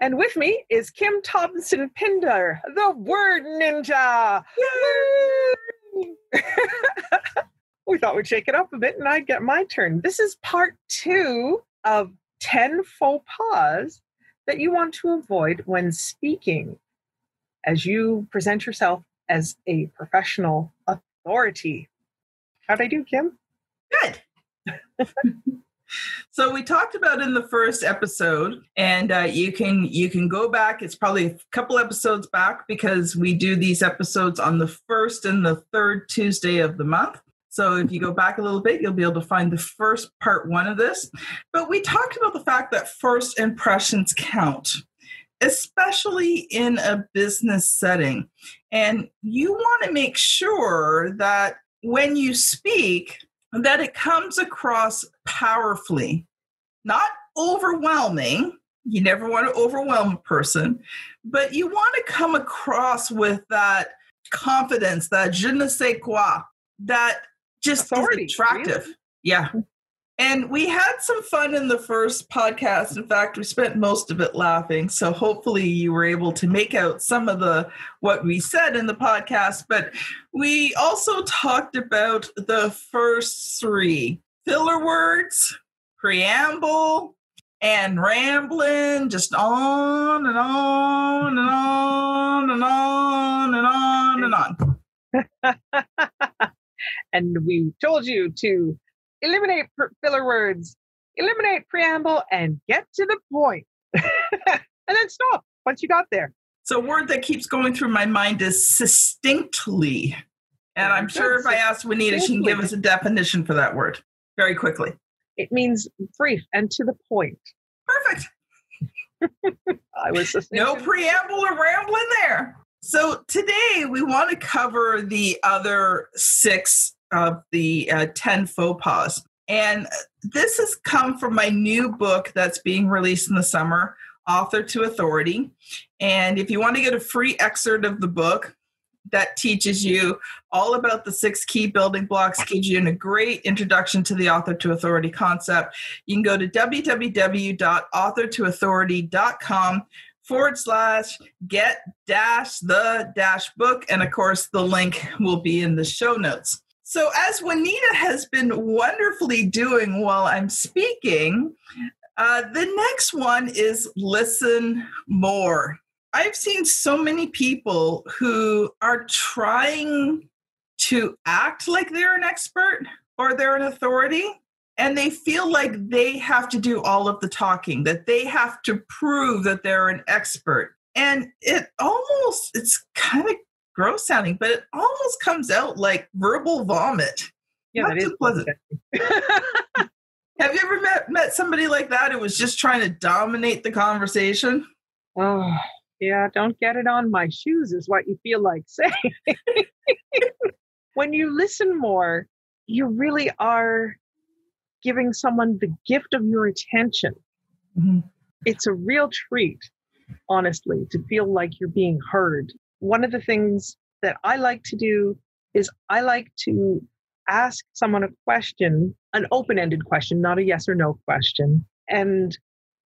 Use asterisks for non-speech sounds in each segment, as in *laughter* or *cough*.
and with me is Kim Thompson Pinder, the word ninja. *laughs* we thought we'd shake it up a bit and I'd get my turn. This is part two of 10 faux pas that you want to avoid when speaking as you present yourself as a professional authority. How'd I do, Kim? Good. *laughs* so we talked about in the first episode and uh, you can you can go back it's probably a couple episodes back because we do these episodes on the first and the third tuesday of the month. So if you go back a little bit you'll be able to find the first part one of this. But we talked about the fact that first impressions count especially in a business setting. And you want to make sure that when you speak that it comes across powerfully, not overwhelming. You never want to overwhelm a person, but you want to come across with that confidence, that je ne sais quoi, that just Authority, is attractive. Really? Yeah. And we had some fun in the first podcast. In fact, we spent most of it laughing. So hopefully you were able to make out some of the what we said in the podcast. But we also talked about the first three filler words, preamble, and rambling, just on and on and on and on and on and on. *laughs* and we told you to eliminate filler words, eliminate preamble, and get to the point. *laughs* and then stop once you got there. So, a word that keeps going through my mind is succinctly. And I'm sure if I ask Juanita, she can give us a definition for that word very quickly. It means brief and to the point. Perfect. *laughs* I was no preamble or rambling there. So today we want to cover the other six of the uh, 10 faux pas. And this has come from my new book that's being released in the summer, Author to Authority. And if you want to get a free excerpt of the book, that teaches you all about the six key building blocks, gives you a great introduction to the author to authority concept. You can go to www.authortoauthority.com forward slash get dash the dash book. And of course, the link will be in the show notes. So, as Juanita has been wonderfully doing while I'm speaking, uh, the next one is listen more. I've seen so many people who are trying to act like they're an expert or they're an authority, and they feel like they have to do all of the talking, that they have to prove that they're an expert. And it almost, it's kind of gross sounding, but it almost comes out like verbal vomit. Yeah, Not that is pleasant. *laughs* Have you ever met met somebody like that who was just trying to dominate the conversation? Oh, yeah, don't get it on my shoes is what you feel like *laughs* saying. when you listen more, you really are giving someone the gift of your attention. Mm-hmm. It's a real treat, honestly, to feel like you're being heard one of the things that I like to do is I like to ask someone a question, an open ended question, not a yes or no question, and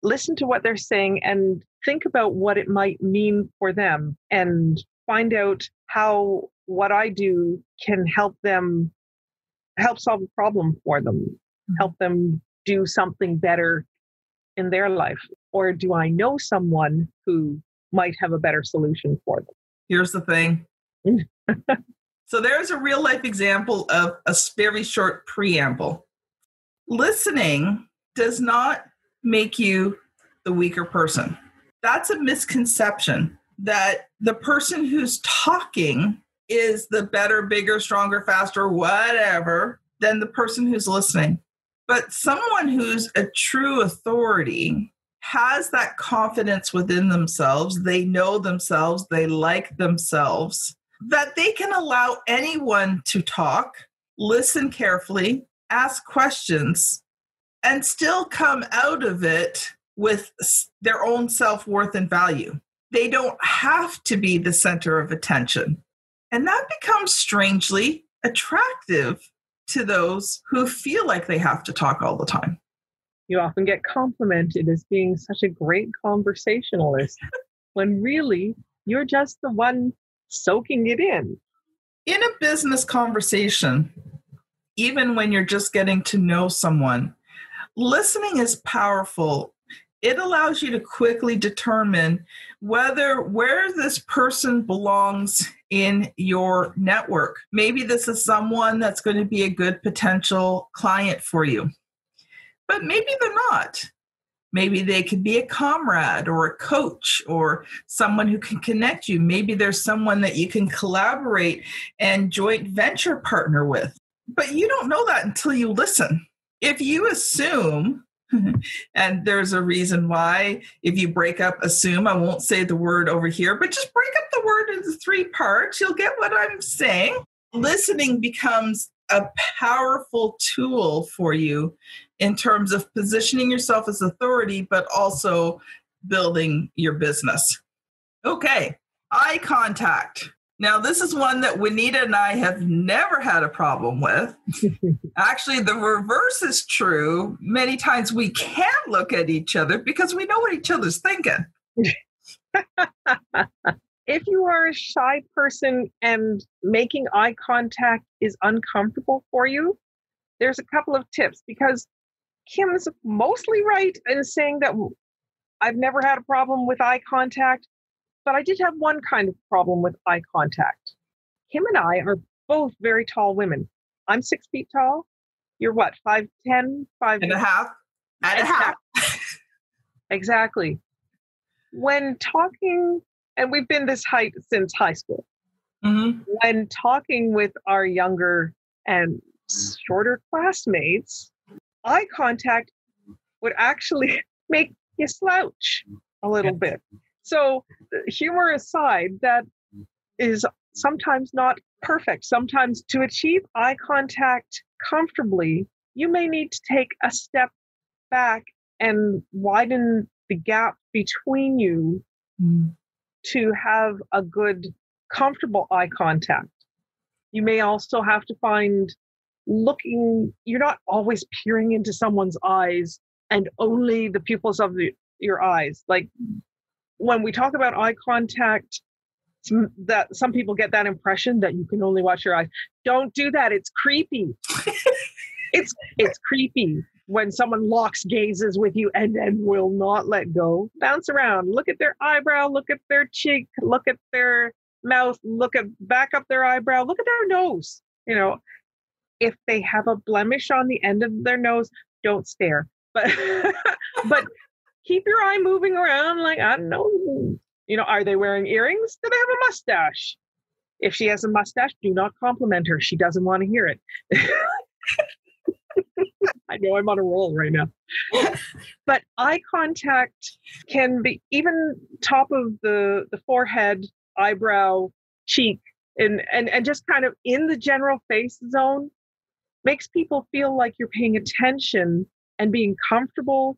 listen to what they're saying and think about what it might mean for them and find out how what I do can help them help solve a problem for them, mm-hmm. help them do something better in their life. Or do I know someone who might have a better solution for them. Here's the thing. *laughs* so there's a real life example of a very short preamble. Listening does not make you the weaker person. That's a misconception that the person who's talking is the better, bigger, stronger, faster, whatever than the person who's listening. But someone who's a true authority has that confidence within themselves. They know themselves, they like themselves, that they can allow anyone to talk, listen carefully, ask questions, and still come out of it with their own self worth and value. They don't have to be the center of attention. And that becomes strangely attractive to those who feel like they have to talk all the time. You often get complimented as being such a great conversationalist when really you're just the one soaking it in. In a business conversation, even when you're just getting to know someone, listening is powerful. It allows you to quickly determine whether where this person belongs in your network. Maybe this is someone that's going to be a good potential client for you but maybe they're not. Maybe they could be a comrade or a coach or someone who can connect you. Maybe there's someone that you can collaborate and joint venture partner with. But you don't know that until you listen. If you assume, *laughs* and there's a reason why, if you break up assume, I won't say the word over here, but just break up the word into three parts, you'll get what I'm saying. Listening becomes a powerful tool for you in terms of positioning yourself as authority, but also building your business. Okay, eye contact. Now, this is one that Juanita and I have never had a problem with. *laughs* Actually, the reverse is true. Many times we can't look at each other because we know what each other's thinking. *laughs* if you are a shy person and making eye contact is uncomfortable for you, there's a couple of tips because Kim's mostly right in saying that I've never had a problem with eye contact, but I did have one kind of problem with eye contact. Kim and I are both very tall women. I'm six feet tall. You're what, five ten, five and a half? And a half. exactly. When talking and we've been this height since high school. Mm-hmm. When talking with our younger and shorter classmates, eye contact would actually *laughs* make you slouch a little bit. So, humor aside, that is sometimes not perfect. Sometimes to achieve eye contact comfortably, you may need to take a step back and widen the gap between you mm to have a good, comfortable eye contact. You may also have to find looking, you're not always peering into someone's eyes and only the pupils of the, your eyes. Like when we talk about eye contact, some, that some people get that impression that you can only watch your eyes. Don't do that. It's creepy. *laughs* it's it's creepy when someone locks gazes with you and then will not let go. Bounce around, look at their eyebrow, look at their cheek, look at their mouth, look at back up their eyebrow, look at their nose. You know, if they have a blemish on the end of their nose, don't stare. But *laughs* but keep your eye moving around like I don't know. You know, are they wearing earrings? Do they have a mustache? If she has a mustache, do not compliment her. She doesn't want to hear it. *laughs* I know I'm on a roll right now. but eye contact can be even top of the, the forehead, eyebrow, cheek, and, and, and just kind of in the general face zone makes people feel like you're paying attention and being comfortable.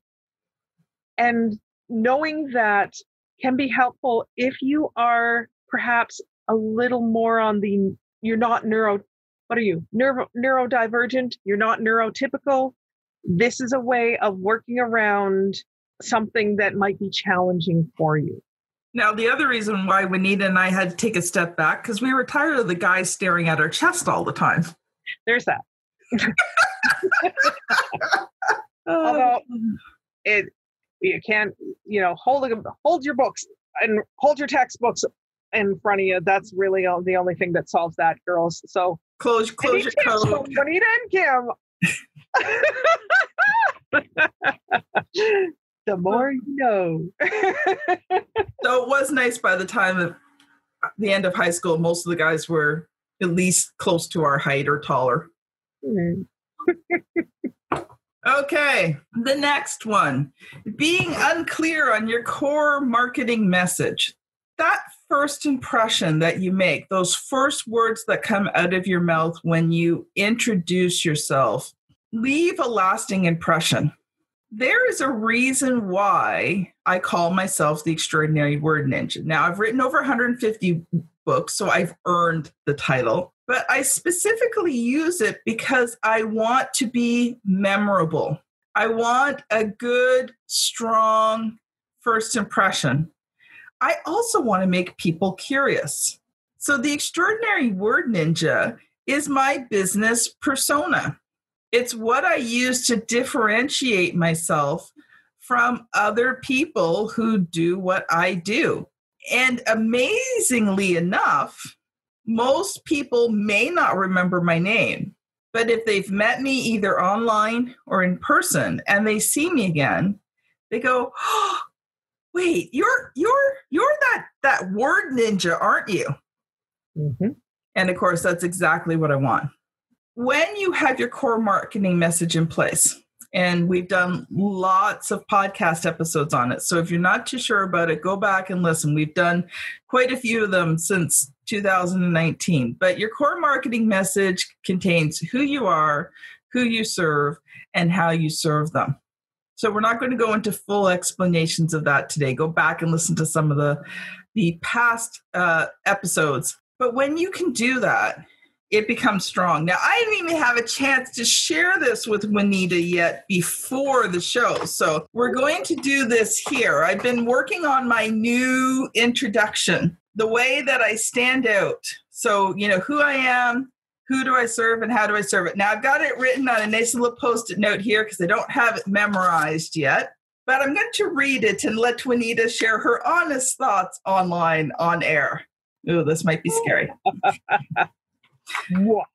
And knowing that can be helpful if you are perhaps a little more on the you're not neuro what are you neuro neurodivergent you're not neurotypical this is a way of working around something that might be challenging for you. Now, the other reason why Juanita and I had to take a step back because we were tired of the guys staring at our chest all the time. There's that. Although *laughs* um, it, you can't, you know, hold hold your books. and hold your textbooks in front of you. That's really the only thing that solves that, girls. So close, close your code. Juanita and Kim. *laughs* the more you know. *laughs* so it was nice by the time of uh, the end of high school, most of the guys were at least close to our height or taller. Okay, the next one being unclear on your core marketing message. That first impression that you make, those first words that come out of your mouth when you introduce yourself, leave a lasting impression. There is a reason why I call myself the extraordinary word ninja. Now, I've written over 150 books, so I've earned the title, but I specifically use it because I want to be memorable. I want a good, strong first impression. I also want to make people curious. So, the extraordinary word ninja is my business persona. It's what I use to differentiate myself from other people who do what I do. And amazingly enough, most people may not remember my name, but if they've met me either online or in person and they see me again, they go, oh, "Wait, you're you're you're that that word ninja, aren't you?" Mm-hmm. And of course, that's exactly what I want when you have your core marketing message in place, and we've done lots of podcast episodes on it. So if you're not too sure about it, go back and listen. We've done quite a few of them since 2019. But your core marketing message contains who you are, who you serve, and how you serve them. So we're not going to go into full explanations of that today. Go back and listen to some of the the past uh, episodes. But when you can do that, it becomes strong. Now, I didn't even have a chance to share this with Juanita yet before the show. So, we're going to do this here. I've been working on my new introduction, the way that I stand out. So, you know, who I am, who do I serve, and how do I serve it. Now, I've got it written on a nice little post it note here because I don't have it memorized yet. But I'm going to read it and let Juanita share her honest thoughts online on air. Ooh, this might be scary. *laughs*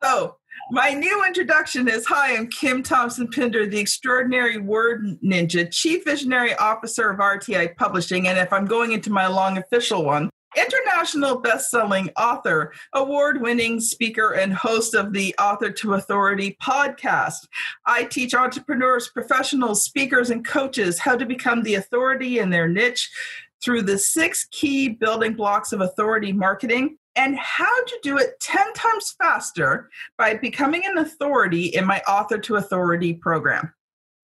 So, my new introduction is Hi, I'm Kim Thompson Pinder, the extraordinary word ninja, Chief Visionary Officer of RTI Publishing. And if I'm going into my long official one, international best-selling author, award-winning speaker, and host of the Author to Authority podcast. I teach entrepreneurs, professionals, speakers, and coaches how to become the authority in their niche through the six key building blocks of authority marketing and how to do it 10 times faster by becoming an authority in my author to authority program.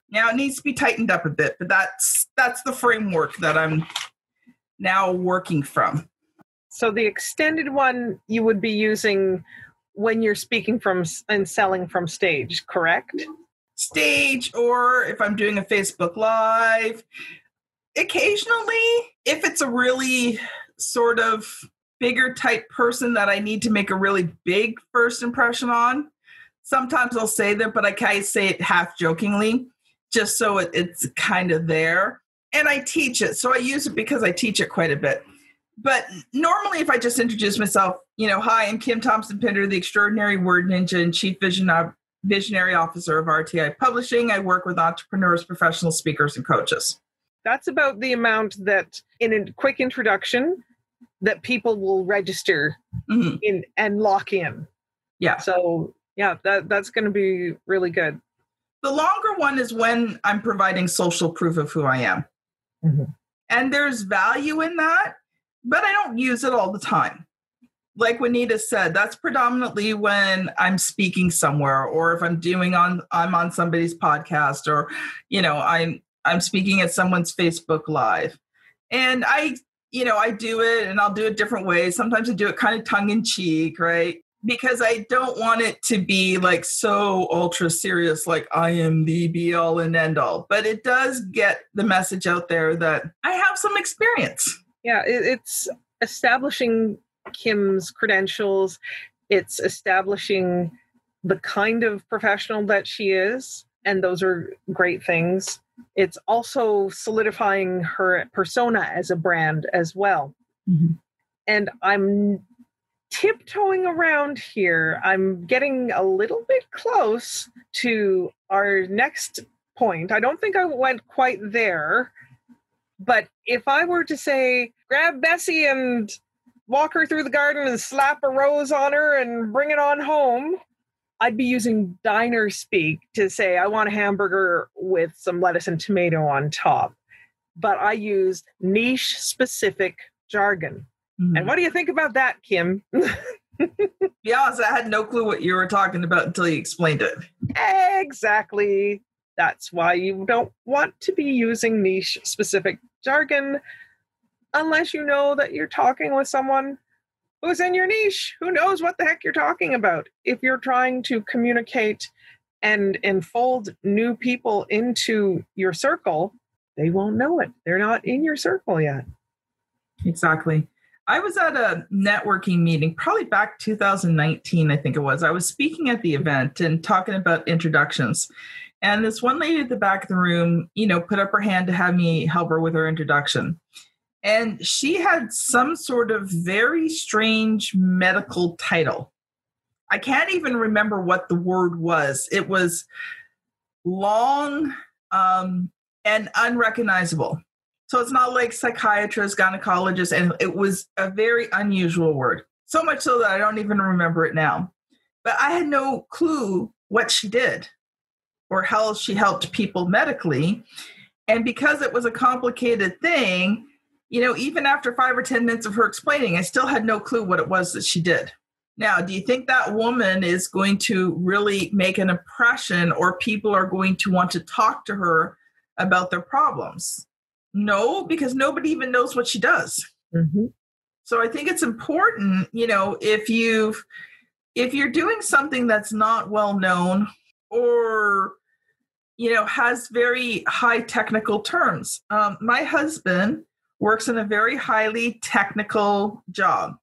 Now it needs to be tightened up a bit but that's that's the framework that i'm now working from. So the extended one you would be using when you're speaking from and selling from stage correct? Stage or if i'm doing a facebook live. Occasionally if it's a really sort of bigger type person that I need to make a really big first impression on. Sometimes I'll say that, but I kind of say it half jokingly, just so it, it's kind of there. And I teach it, so I use it because I teach it quite a bit. But normally, if I just introduce myself, you know, hi, I'm Kim Thompson Pinder, the extraordinary word ninja and chief vision of, visionary officer of RTI Publishing. I work with entrepreneurs, professional speakers, and coaches. That's about the amount that, in a quick introduction, that people will register mm-hmm. in and lock in. Yeah. So yeah, that that's going to be really good. The longer one is when I'm providing social proof of who I am. Mm-hmm. And there's value in that, but I don't use it all the time. Like Juanita said, that's predominantly when I'm speaking somewhere or if I'm doing on I'm on somebody's podcast or you know, I'm I'm speaking at someone's Facebook live. And I you know, I do it and I'll do it different ways. Sometimes I do it kind of tongue in cheek, right? Because I don't want it to be like so ultra serious, like I am the be all and end all. But it does get the message out there that I have some experience. Yeah, it's establishing Kim's credentials, it's establishing the kind of professional that she is. And those are great things. It's also solidifying her persona as a brand as well. Mm-hmm. And I'm tiptoeing around here. I'm getting a little bit close to our next point. I don't think I went quite there. But if I were to say, grab Bessie and walk her through the garden and slap a rose on her and bring it on home, I'd be using diner speak to say, I want a hamburger with some lettuce and tomato on top. But I used niche specific jargon. Mm-hmm. And what do you think about that, Kim? *laughs* be honest, I had no clue what you were talking about until you explained it. Exactly. That's why you don't want to be using niche specific jargon unless you know that you're talking with someone who's in your niche, who knows what the heck you're talking about. If you're trying to communicate and enfold new people into your circle, they won't know it. They're not in your circle yet. Exactly. I was at a networking meeting, probably back 2019, I think it was. I was speaking at the event and talking about introductions. And this one lady at the back of the room, you know, put up her hand to have me help her with her introduction. And she had some sort of very strange medical title. I can't even remember what the word was. It was long um, and unrecognizable. So it's not like psychiatrist, gynecologist, and it was a very unusual word. So much so that I don't even remember it now. But I had no clue what she did or how she helped people medically. And because it was a complicated thing, you know, even after five or 10 minutes of her explaining, I still had no clue what it was that she did. Now, do you think that woman is going to really make an impression or people are going to want to talk to her about their problems? No, because nobody even knows what she does. Mm-hmm. So I think it's important, you know, if you've if you're doing something that's not well known or you know has very high technical terms. Um, my husband works in a very highly technical job.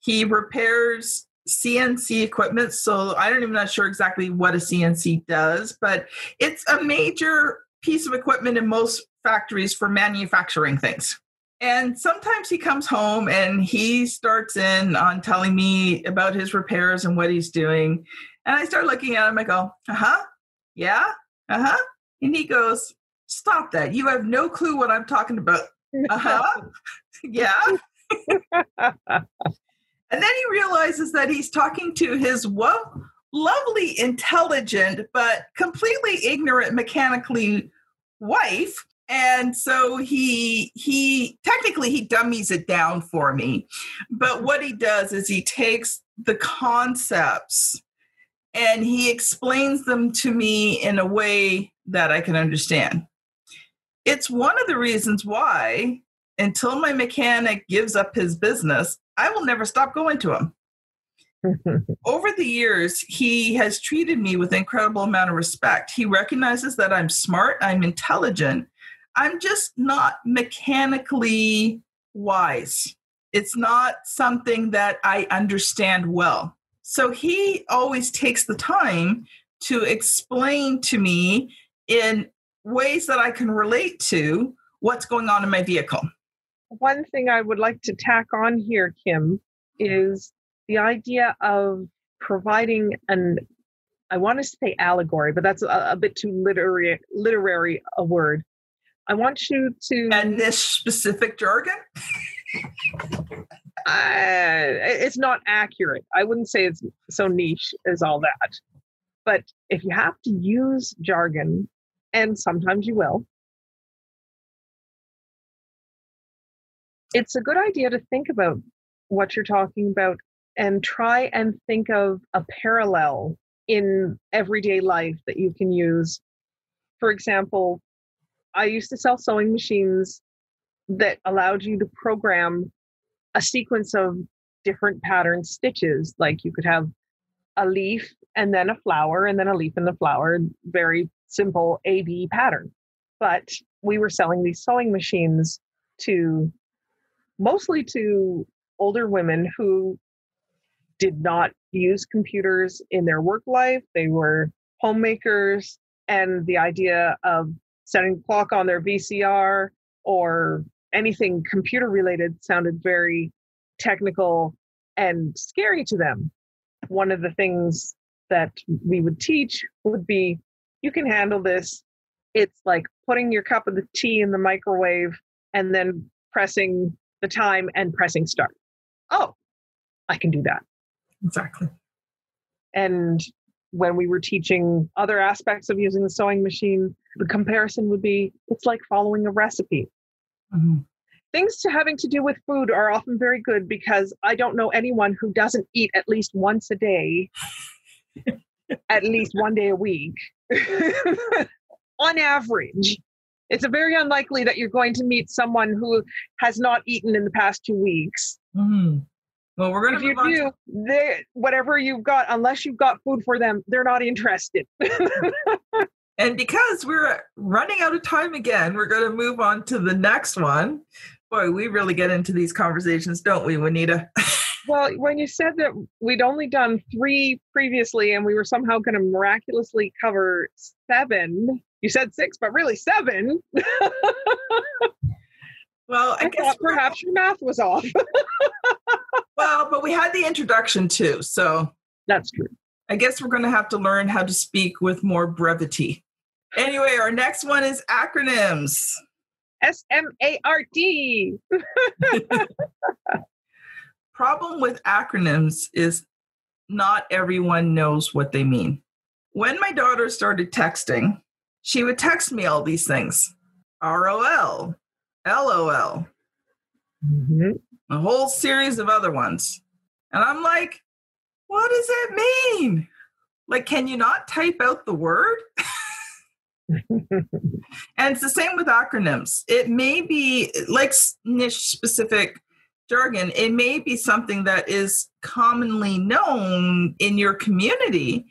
He repairs CNC equipment. So I don't even not sure exactly what a CNC does, but it's a major piece of equipment in most factories for manufacturing things. And sometimes he comes home and he starts in on telling me about his repairs and what he's doing. And I start looking at him, I go, uh huh, yeah, uh huh. And he goes, stop that. You have no clue what I'm talking about. Uh huh. yeah. and then he realizes that he's talking to his well, lovely, intelligent, but completely ignorant mechanically wife and so he he technically he dummies it down for me but what he does is he takes the concepts and he explains them to me in a way that i can understand it's one of the reasons why until my mechanic gives up his business i will never stop going to him. *laughs* Over the years he has treated me with incredible amount of respect. He recognizes that i'm smart i'm intelligent. I'm just not mechanically wise. It's not something that i understand well. So he always takes the time to explain to me in ways that i can relate to what's going on in my vehicle one thing i would like to tack on here kim is the idea of providing an I want to say allegory, but that's a, a, bit too literary literary a word. I want you to and this specific jargon. *laughs* uh, it's not accurate. I wouldn't say it's so niche as all that. But if you have to use jargon, and sometimes you will, it's a good idea to think about what you're talking about and try and think of a parallel in everyday life that you can use. For example, I used to sell sewing machines that allowed you to program a sequence of different pattern stitches. Like you could have a leaf and then a flower and then a leaf and the flower, very simple A B pattern. But we were selling these sewing machines to mostly to older women who did not use computers in their work life. They were homemakers, and the idea of setting clock on their VCR or anything computer related sounded very technical and scary to them. One of the things that we would teach would be you can handle this. It's like putting your cup of the tea in the microwave and then pressing the time and pressing start. Oh, I can do that. Exactly. And when we were teaching other aspects of using the sewing machine, the comparison would be it's like following a recipe. Mm-hmm. Things to having to do with food are often very good because I don't know anyone who doesn't eat at least once a day, at least one day a week, *laughs* on average. It's very unlikely that you're going to meet someone who has not eaten in the past two weeks. Mm-hmm. Well, we're going if you do, they whatever you've got, unless you've got food for them, they're not interested. *laughs* and because we're running out of time again, we're going to move on to the next one. Boy, we really get into these conversations, don't we, Juanita? *laughs* well, when you said that we'd only done three previously and we were somehow going to miraculously cover seven, you said six, but really seven. well, I, I guess perhaps your math was off. *laughs* well, but we had the introduction too. So that's true. I guess we're going to have to learn how to speak with more brevity. Anyway, our next one is acronyms. S M A R T. *laughs* Problem with acronyms is not everyone knows what they mean. When my daughter started texting, she would text me all these things ROL, LOL, mm-hmm. a whole series of other ones. And I'm like, what does it mean? Like, can you not type out the word? *laughs* *laughs* and it's the same with acronyms. It may be like niche specific jargon, it may be something that is commonly known in your community,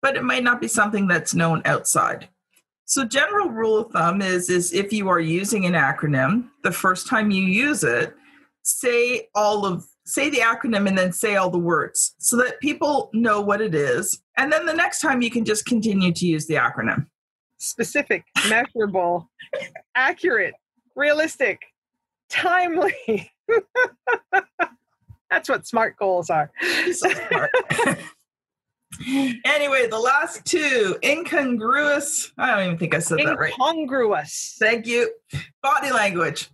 but it might not be something that's known outside. So general rule of thumb is is if you are using an acronym, the first time you use it, say all of say the acronym and then say all the words so that people know what it is. And then the next time you can just continue to use the acronym. Specific, *laughs* measurable, accurate, realistic, timely. *laughs* That's what SMART goals are. Smart. anyway, the last two incongruous. I don't even think I said that right. Incongruous. Thank you. Body language.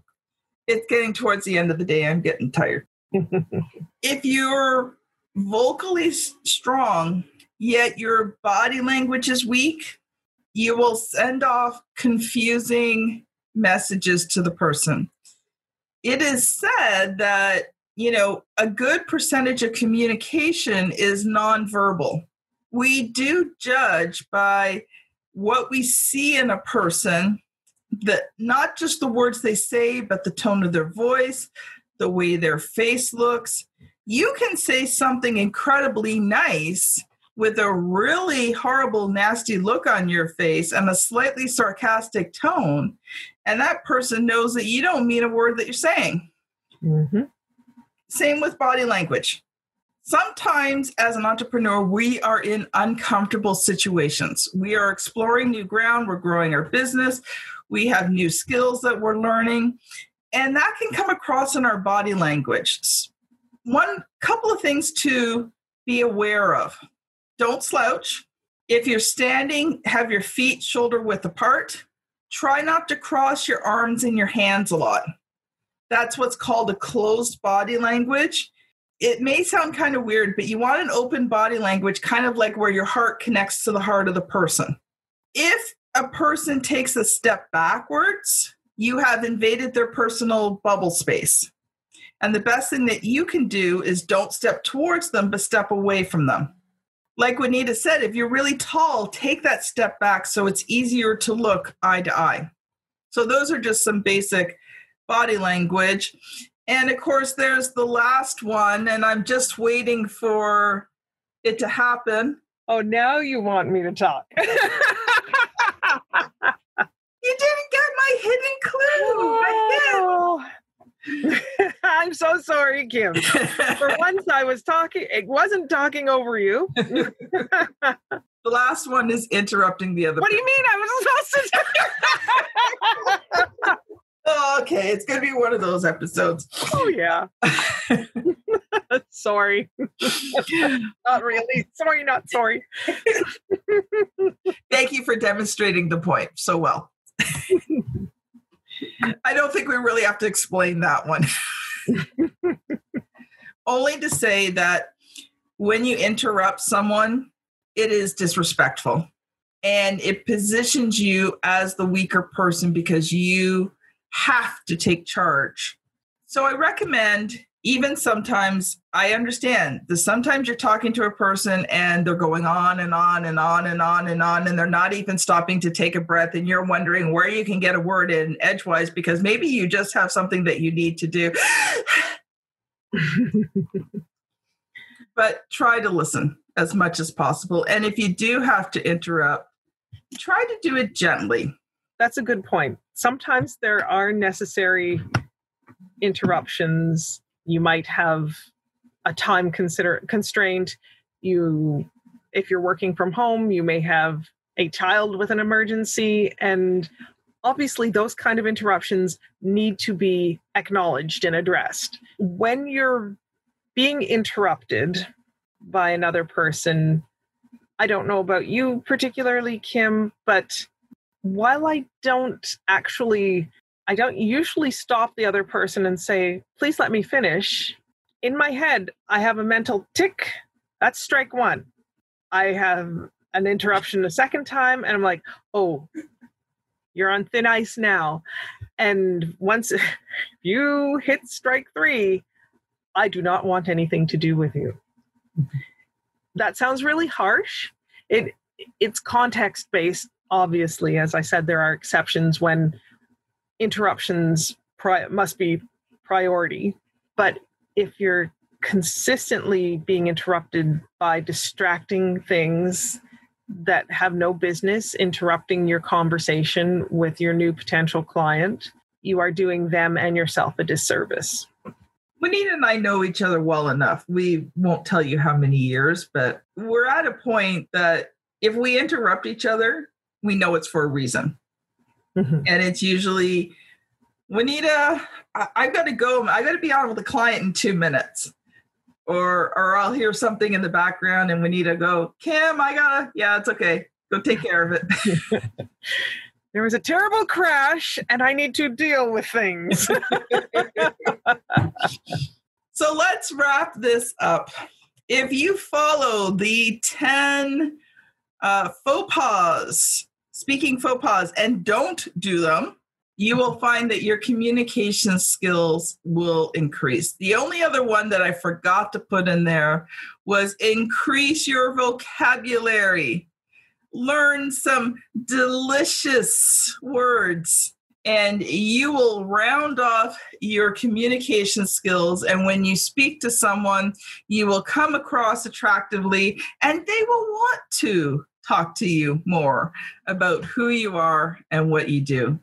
It's getting towards the end of the day. I'm getting tired. *laughs* if you're vocally strong, yet your body language is weak, you will send off confusing messages to the person. It is said that you know, a good percentage of communication is nonverbal. We do judge by what we see in a person that not just the words they say, but the tone of their voice, the way their face looks. You can say something incredibly nice with a really horrible, nasty look on your face and a slightly sarcastic tone, and that person knows that you don't mean a word that you're saying. Mm-hmm. Same with body language. Sometimes, as an entrepreneur, we are in uncomfortable situations. We are exploring new ground, we're growing our business, we have new skills that we're learning, and that can come across in our body language. One couple of things to be aware of don't slouch. If you're standing, have your feet shoulder width apart. Try not to cross your arms and your hands a lot. That's what's called a closed body language. It may sound kind of weird, but you want an open body language, kind of like where your heart connects to the heart of the person. If a person takes a step backwards, you have invaded their personal bubble space. And the best thing that you can do is don't step towards them, but step away from them. Like Juanita said, if you're really tall, take that step back so it's easier to look eye to eye. So, those are just some basic body language. And of course, there's the last one, and I'm just waiting for it to happen. Oh, now you want me to talk. *laughs* you didn't get my hidden clue. Oh. *laughs* I'm so sorry, Kim. For *laughs* once, I was talking, it wasn't talking over you. *laughs* The last one is interrupting the other. What do you mean? I was supposed to. oh, okay, it's gonna be one of those episodes. Oh yeah. sorry. not really. Sorry, not sorry. Thank you for demonstrating the point so well. I don't think we really have to explain that one. *laughs* Only to say that when you interrupt someone, it is disrespectful and it positions you as the weaker person because you have to take charge. So I recommend even sometimes I understand that sometimes you're talking to a person and they're going on and on and on and on and on and they're not even stopping to take a breath and you're wondering where you can get a word in edgewise because maybe you just have something that you need to do. *laughs* but try to listen as much as possible. And if you do have to interrupt, try to do it gently. That's a good point. Sometimes there are necessary interruptions. You might have a time consider constraint. You if you're working from home, you may have a child with an emergency and obviously those kind of interruptions need to be acknowledged and addressed. When you're being interrupted by another person. I don't know about you particularly, Kim, but while I don't actually, I don't usually stop the other person and say, please let me finish. In my head, I have a mental tick. That's strike one. I have an interruption a second time, and I'm like, oh, you're on thin ice now. And once *laughs* you hit strike three, I do not want anything to do with you. That sounds really harsh. It it's context based. Obviously, as I said, there are exceptions when interruptions pri- must be priority. But if you're consistently being interrupted by distracting things that have no business interrupting your conversation with your new potential client, you are doing them and yourself a disservice. Juanita and I know each other well enough. We won't tell you how many years, but we're at a point that if we interrupt each other, we know it's for a reason. Mm-hmm. And it's usually, Juanita, I, have got to go. I got to be on with a client in two minutes. Or, or I'll hear something in the background and Juanita go, Kim, I gotta, yeah, it's okay. Go take care of it. *laughs* there was a terrible crash and I need to deal with things. *laughs* so let's wrap this up. If you follow the 10 uh, faux pas, speaking faux pas, and don't do them, you will find that your communication skills will increase. The only other one that I forgot to put in there was increase your vocabulary learn some delicious words and you will round off your communication skills. And when you speak to someone, you will come across attractively and they will want to talk to you more about who you are and what you do.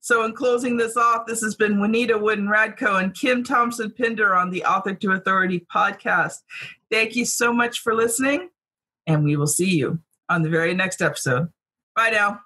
So, in closing this off, this has been Juanita Wooten Radko and Kim Thompson Pinder on the Author to Authority podcast. Thank you so much for listening, and we will see you on the very next episode. Bye now.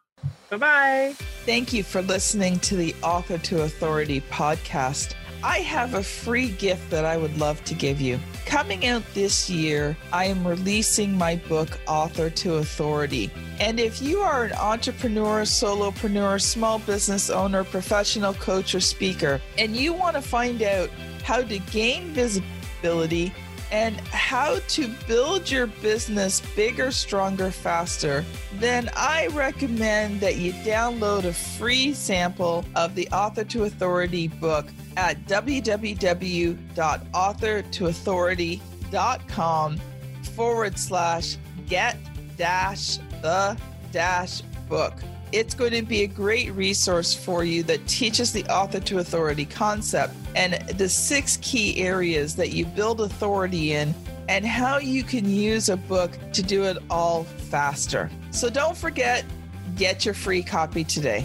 Bye bye. Thank you for listening to the Author to Authority podcast. I have a free gift that I would love to give you. Coming out this year, I am releasing my book, Author to Authority. And if you are an entrepreneur, solopreneur, small business owner, professional coach, or speaker, and you want to find out how to gain visibility, and how to build your business bigger, stronger, faster, then I recommend that you download a free sample of the Author to Authority book at www.authortoauthority.com forward slash get dash the dash book. It's going to be a great resource for you that teaches the author to authority concept and the six key areas that you build authority in and how you can use a book to do it all faster. So don't forget, get your free copy today.